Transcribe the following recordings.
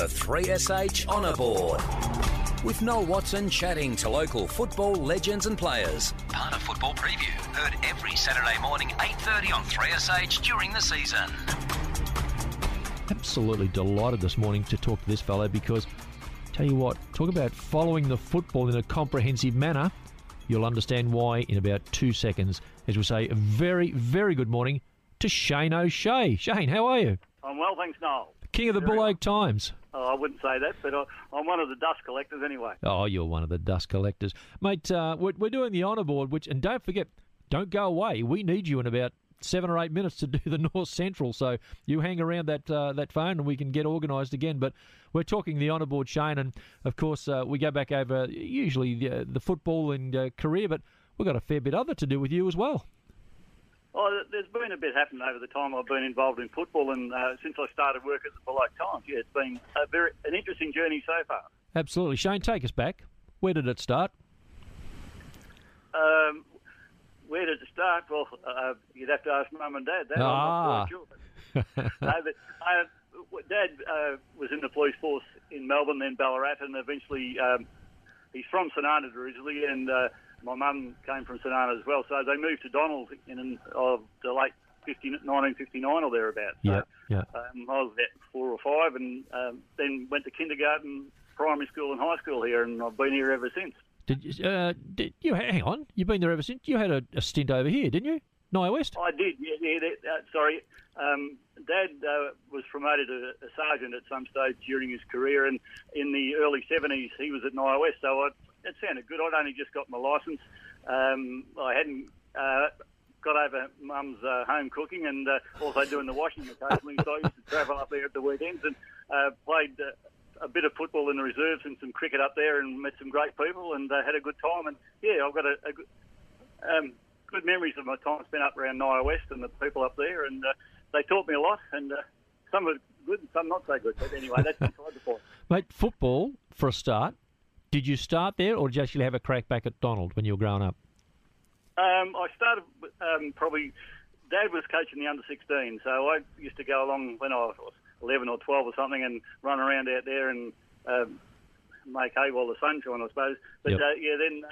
The 3SH Honour Board. With Noel Watson chatting to local football legends and players. Part of Football Preview. Heard every Saturday morning, 8.30 on 3SH during the season. Absolutely delighted this morning to talk to this fellow because, tell you what, talk about following the football in a comprehensive manner. You'll understand why in about two seconds. As we say, a very, very good morning to Shane O'Shea. Shane, how are you? I'm well, thanks, Noel. King of the Very Bull well. Oak Times. Oh, I wouldn't say that, but I, I'm one of the dust collectors anyway. Oh, you're one of the dust collectors, mate. Uh, we're, we're doing the honour board, which and don't forget, don't go away. We need you in about seven or eight minutes to do the North Central. So you hang around that uh, that phone, and we can get organised again. But we're talking the honour board, Shane, and of course uh, we go back over usually the, the football and uh, career, but we've got a fair bit other to do with you as well. Oh, there's been a bit happening over the time I've been involved in football, and uh, since I started work at the Buloke Times, yeah, it's been a very an interesting journey so far. Absolutely, Shane. Take us back. Where did it start? Um, where did it start? Well, uh, you'd have to ask mum and dad. That Ah. I'm not sure. no, but, uh, dad uh, was in the police force in Melbourne, then Ballarat, and eventually um, he's from St originally, and uh, my mum came from Arnaud as well. So they moved to Donald in of the late 50, 1959 or thereabouts. So, Yeah, yeah. Um, I was about four or five, and um, then went to kindergarten, primary school, and high school here, and I've been here ever since. Did you, uh, did you hang on? You've been there ever since. You had a, a stint over here, didn't you? Nyah West. I did, yeah. yeah that, uh, sorry, um, Dad uh, was promoted to a sergeant at some stage during his career, and in the early '70s he was at Nyah West. So I, it sounded good. I'd only just got my licence. Um, I hadn't uh, got over Mum's uh, home cooking and uh, also doing the washing occasionally. so I used to travel up there at the weekends and uh, played. Uh, a bit of football in the reserves and some cricket up there, and met some great people, and uh, had a good time. And yeah, I've got a, a good, um, good memories of my time spent up around Nyah West and the people up there, and uh, they taught me a lot, and uh, some are good and some not so good. But anyway, that's beside the point. Mate, football for a start. Did you start there, or did you actually have a crack back at Donald when you were growing up? Um, I started um, probably. Dad was coaching the under 16, so I used to go along when I was 11 or 12 or something and run around out there and um, make hay while the sun shone, I suppose. But Yep. uh, yeah, then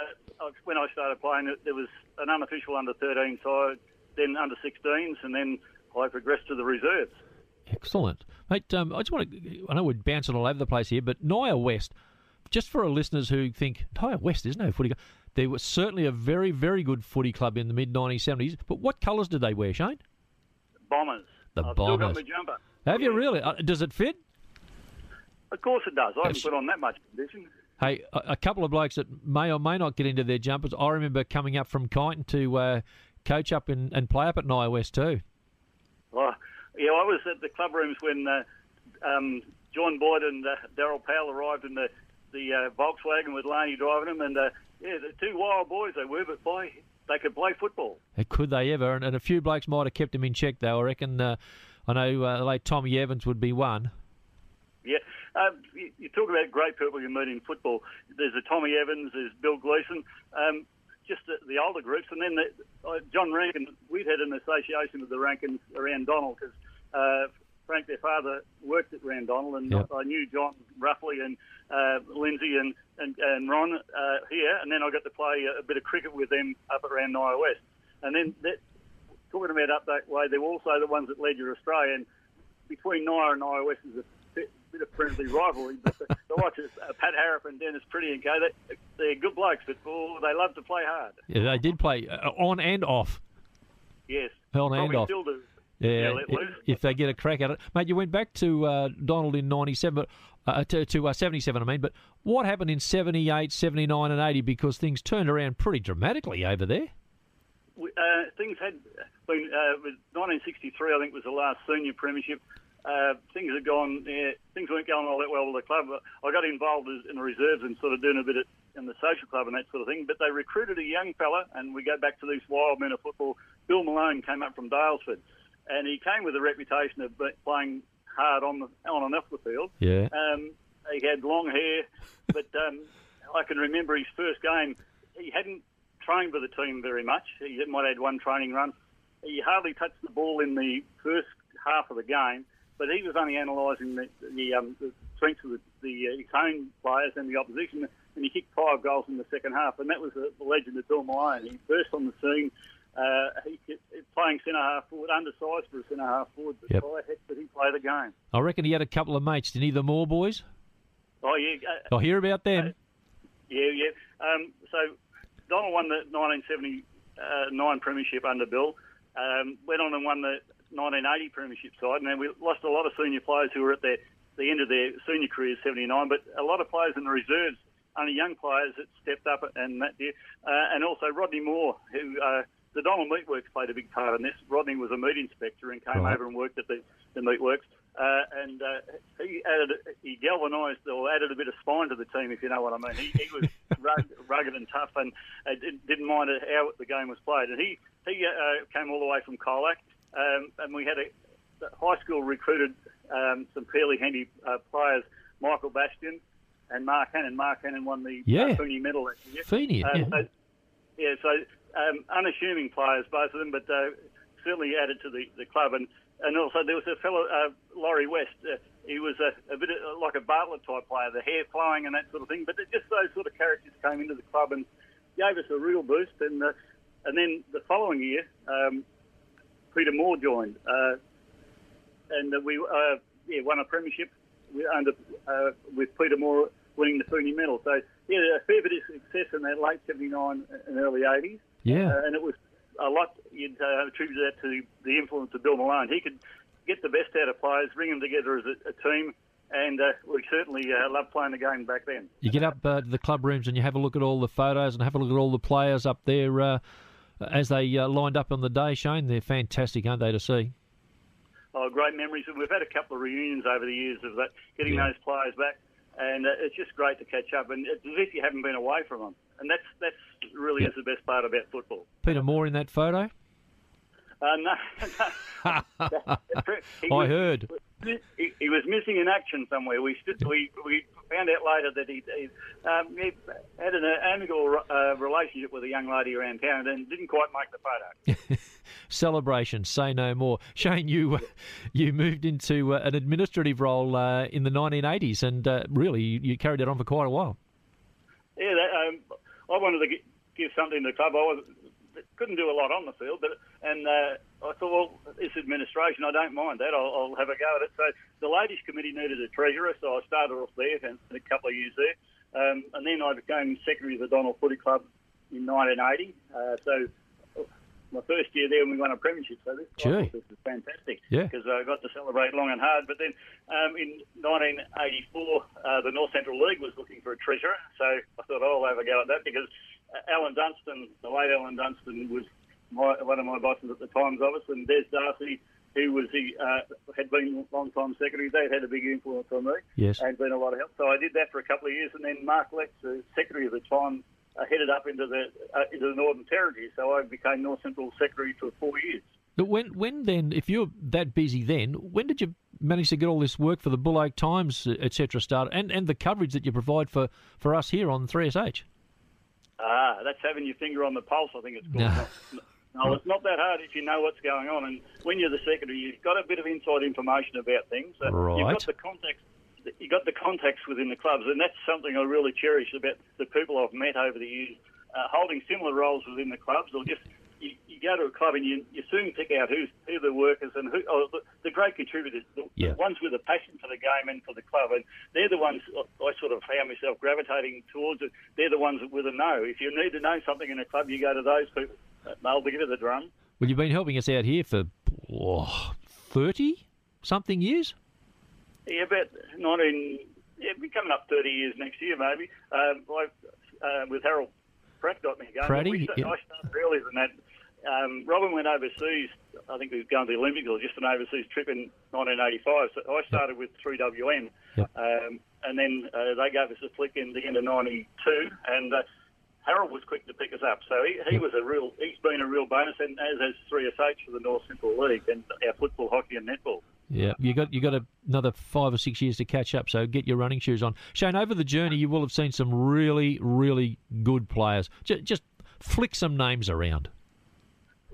uh, when I started playing, it- there was an unofficial under 13 side, then under 16s, and then I progressed to the reserves. Excellent, mate. Um, I just want to. I know we're bouncing all over the place here, but Nyah West, just for our listeners who think Nyah West is no footy. club, There was certainly a very, very good footy club in the mid 1970s. But what colours did they wear, Shane? Bombers. The I've still got Bombers. my jumper. Have you really? Uh, does it fit? Of course it does. I haven't put on that much condition. Hey, a, a couple of blokes that may or may not get into their jumpers. I remember coming up from Kyneton to uh, coach up and, and play up at Nyah West too. Well, yeah, I was at the club rooms when uh, um, John Boyd and uh, Daryl Powell arrived in the the uh, Volkswagen with Laney driving them, and uh, yeah, the two wild boys they were, but boy, they could play football. Could they ever? And, and a few blokes might have kept him in check, though. I reckon. Uh, I know uh, late Tommy Evans would be one. Yeah, um, you, you talk about great people you meet in football. There's a Tommy Evans, there's Bill Gleeson, um, just the, the older groups, and then the, uh, John Rankin. We'd had an association with the Rankins around Donald because uh, Frank, their father, worked at Round Donald, and Yep. I knew John roughly and uh, Lindsay and and, and Ron uh, here, and then I got to play a, a bit of cricket with them up at Nyah West, and then that, talking about up that way, they were also the ones that led you to Australia, and between Nyah and Nyah West is a bit, of friendly rivalry. But the, the of uh, Pat Harrop and Dennis Pretty and Co, they, they're good blokes, but oh, they love to play hard. Yeah, they did play uh, on and off. Yes, On and off. still do. Yeah, let if they get a crack at it, mate. You went back to uh, Donald in '97, but uh, to, to uh, '77. I mean, but what happened in '78, '79, and '80? Because things turned around pretty dramatically over there. we- uh, things had been uh, 1963. I think was the last senior premiership. Uh, things had gone. Yeah, things weren't going all that well with the club. I got involved in the reserves and sort of doing a bit of, in the social club and that sort of thing. But they recruited a young fella, and we go back to these wild men of football. Bill Malone came up from Daylesford, and he came with a reputation of playing hard on the on and off the field. Yeah. Um, he had long hair, but um, I can remember his first game. He hadn't trained with the team very much. He might have had one training run. He hardly touched the ball in the first half of the game, but he was only analysing the, the, um, the strength of the, the uh, his own players and the opposition, and he kicked five goals in the second half, and that was the, the legend of Bill Malone. He burst on the scene. Uh, he playing centre half forward, undersized for a centre half forward, but Yep. by heck did he play the game. I reckon he had a couple of mates. Didn't he, the Moore boys? Oh yeah, uh, I hear about them. Yeah, yeah. Um, so Donald won the 1979 premiership under Bill. Um, went on and won the 1980 premiership side, and then we lost a lot of senior players who were at their, the end of their senior careers, 79. But a lot of players in the reserves, only young players that stepped up and that did, uh, and also Rodney Moore, who. The Donald Meatworks played a big part in this. Rodney was a meat inspector and came Right. over and worked at the, the meatworks. Uh, and uh, he added, he galvanised or added a bit of spine to the team, if you know what I mean. He, he was rugged, rugged and tough, and uh, didn't, didn't mind how the game was played. And he he uh, came all the way from Colac, um, and we had a high school recruited um, some fairly handy uh, players, Michael Bastion and Mark Hannon. Mark Hannon won the Yeah. Cooney medal that year. Feeney, yeah. so, yeah, so um, unassuming players, both of them, but uh, certainly added to the, the club. And, and also there was a fellow, uh, Laurie West. Uh, he was a, a bit of, like a Bartlett type player, the hair flowing and that sort of thing. But just those sort of characters came into the club and gave us a real boost. And uh, and then the following year, um, Peter Moore joined, uh, and we uh, yeah won a premiership under uh, with Peter Moore winning the Feeney medal. So yeah, a fair bit of success in that late '79 and early '80s. Yeah. Uh, and it was a lot. You'd uh, attribute that to the influence of Bill Malone. He could get the best out of players, bring them together as a, a team, and uh, we certainly uh, loved playing the game back then. You get up uh, to the club rooms and you have a look at all the photos and have a look at all the players up there uh, as they uh, lined up on the day, Shane. They're fantastic, aren't they, to see? Oh, great memories, and we've had a couple of reunions over the years of that, getting Yeah. those players back, and uh, it's just great to catch up. And it's as if you haven't been away from them, and that's that's really is the best part about football. Peter Moore in that photo? Uh, no, no. I was- heard. He, he was missing in action somewhere. We stood, we we found out later that he, he, um, he had an amicable uh, relationship with a young lady around town and didn't quite make the photo. Celebration, say no more. Shane, you you moved into uh, an administrative role uh, in the 1980s, and uh, really you, you carried it on for quite a while. Yeah, that, um, I wanted to give something to the club. I was, couldn't do a lot on the field, but and uh, I thought, well, this administration, I don't mind that. I'll, I'll have a go at it. So the ladies' committee needed a treasurer, so I started off there and a couple of years there, um, and then I became secretary of the Donald Footy Club in 1980. Uh, so my first year there, we won a premiership. So this, Gee. this is fantastic Yeah. because I got to celebrate long and hard. But then um, in 1984, uh, the North Central League was looking for a treasurer, so I thought oh, I'll have a go at that because uh, Alan Dunstan, the late Alan Dunstan, was my, one of my bosses at the Times office, and Des Darcy, who was the uh, had been a long time secretary, they had a big influence on me Yes. and been a lot of help. So I did that for a couple of years, and then Mark Lex, the secretary of the time, uh, headed up into the uh, into the Northern Territory. So I became North Central secretary for four years. But when when then, if you're that busy then, when did you manage to get all this work for the Buloke Times, etc., started, and, and the coverage that you provide for, for us here on 3SH? Ah, that's having your finger on the pulse. I think it's called. No. No, it's not that hard if you know what's going on. And when you're the secretary, you've got a bit of inside information about things. Uh, You've got the context. You got the contacts within the clubs, and that's something I really cherish about the people I've met over the years, uh, holding similar roles within the clubs, or just you, you go to a club and you, you soon pick out who's who the workers and who oh, the, the great contributors, the, Yeah. the ones with a passion for the game and for the club, and they're the ones I sort of found myself gravitating towards. It. They're the ones with a know. If you need to know something in a club, you go to those people. Uh, They'll be the drum. Well, you've been helping us out here for oh, 30 something years? Yeah, about 19, yeah, we're coming up 30 years next year, maybe. Um, I, uh, with Harold Pratt got me going. Pratty, We yeah. I started earlier than that. Um, Robin went overseas. I think he was going to the Olympics or just an overseas trip in 1985. So I started with 3WN. Yep. Um, and then uh, they gave us a flick in the end of 92. And uh, Harold was quick to pick us up. So he, he was a real, he's been a real bonus, and as has 3SH for the North Central League and our football, hockey, and netball. Yeah, you got you got another five or six years to catch up. So get your running shoes on, Shane. Over the journey, you will have seen some really, really good players. Just, just flick some names around.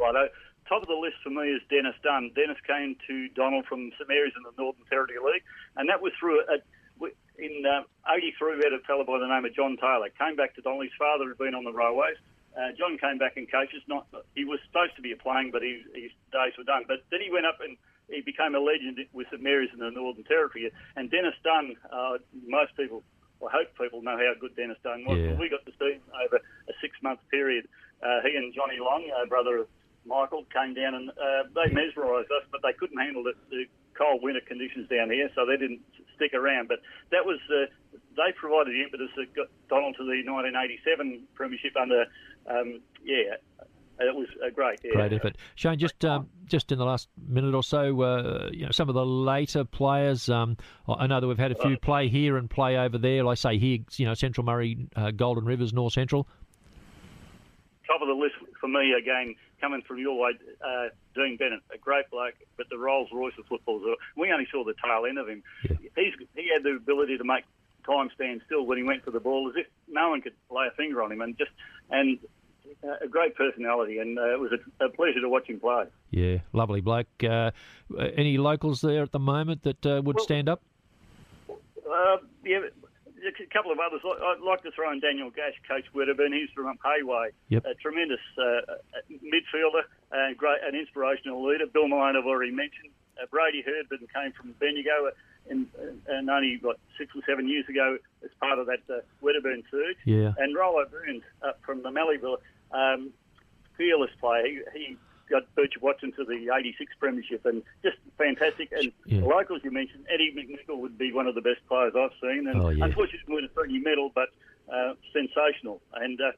Righto. Top of the list for me is Dennis Dunn. Dennis came to Donald from St Mary's in the Northern Territory League, and that was through a. in um, '83 we had a fellow by the name of John Taylor. Came back to Donald. His father had been on the railways. Uh, John came back and coaches. Not he was supposed to be playing, but he, his days were done. But then he went up and he became a legend with St Mary's in the Northern Territory. And Dennis Dunn, uh, most people, I hope people know how good Dennis Dunn was. Yeah. We got to see him over a six-month period. Uh, he and Johnny Long, uh, brother of Michael, came down and uh, they mesmerised us, but they couldn't handle the, the cold winter conditions down here, so they didn't stick around. But that was uh, they provided the impetus that got Donald to the 1987 premiership under, um, yeah, it was a great. Yeah. Great effort, Shane. Just um, just in the last minute or so, uh, you know, some of the later players. Um, I know that we've had a few play here and play over there. Like I say here, you know, Central Murray, uh, Golden Rivers, North Central. top of the list for me again, coming from your way, uh, Dean Bennett, a great bloke, but the Rolls Royce of football. We only saw the tail end of him. Yeah. He's he had the ability to make time stand still when he went for the ball, as if no one could lay a finger on him, and just and uh, a great personality, and uh, it was a, a pleasure to watch him play. Yeah, lovely bloke. Uh, any locals there at the moment that uh, would Well- stand up? Uh, yeah, a couple of others. I'd like to throw in Daniel Gash, Coach Wedderburn. He's from Hayway. Yep. A tremendous uh, midfielder and great, an inspirational leader. Bill Mine, I've already mentioned. Uh, Brady Herdman came from Bendigo and, and only, what, six or seven years ago as part of that uh, Wedderburn surge. Yeah. And Rollo Burns uh, from the Malleeville, um, fearless player. He, he got Birchip-Watchem to the 86 Premiership and just fantastic. And Yeah. the locals you mentioned, Eddie McNichol would be one of the best players I've seen. And Oh, yeah. unfortunately, won a Fergie medal, but uh, sensational. And uh,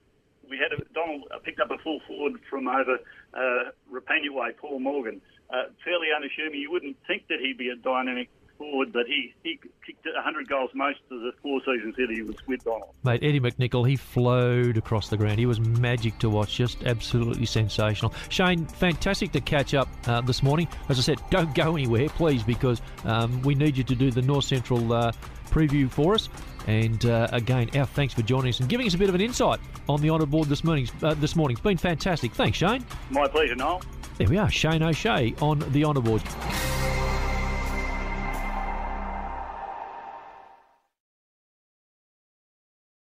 we had a, Donald uh, picked up a full forward from over uh, Way, Paul Morgan. Uh, fairly unassuming. You wouldn't think that he'd be a dynamic forward, but he, he kicked 100 goals most of the four seasons that he was with Donald. Mate, Eddie McNichol, he flowed across the ground. He was magic to watch, just absolutely sensational. Shane, fantastic to catch up uh, this morning. As I said, don't go anywhere, please, because um, we need you to do the North Central uh, preview for us. And uh, again, our thanks for joining us and giving us a bit of an insight on the honour board this morning. Uh, this morning, it's been fantastic. Thanks, Shane. My pleasure, Noel. There we are, Shane O'Shea on the honour board.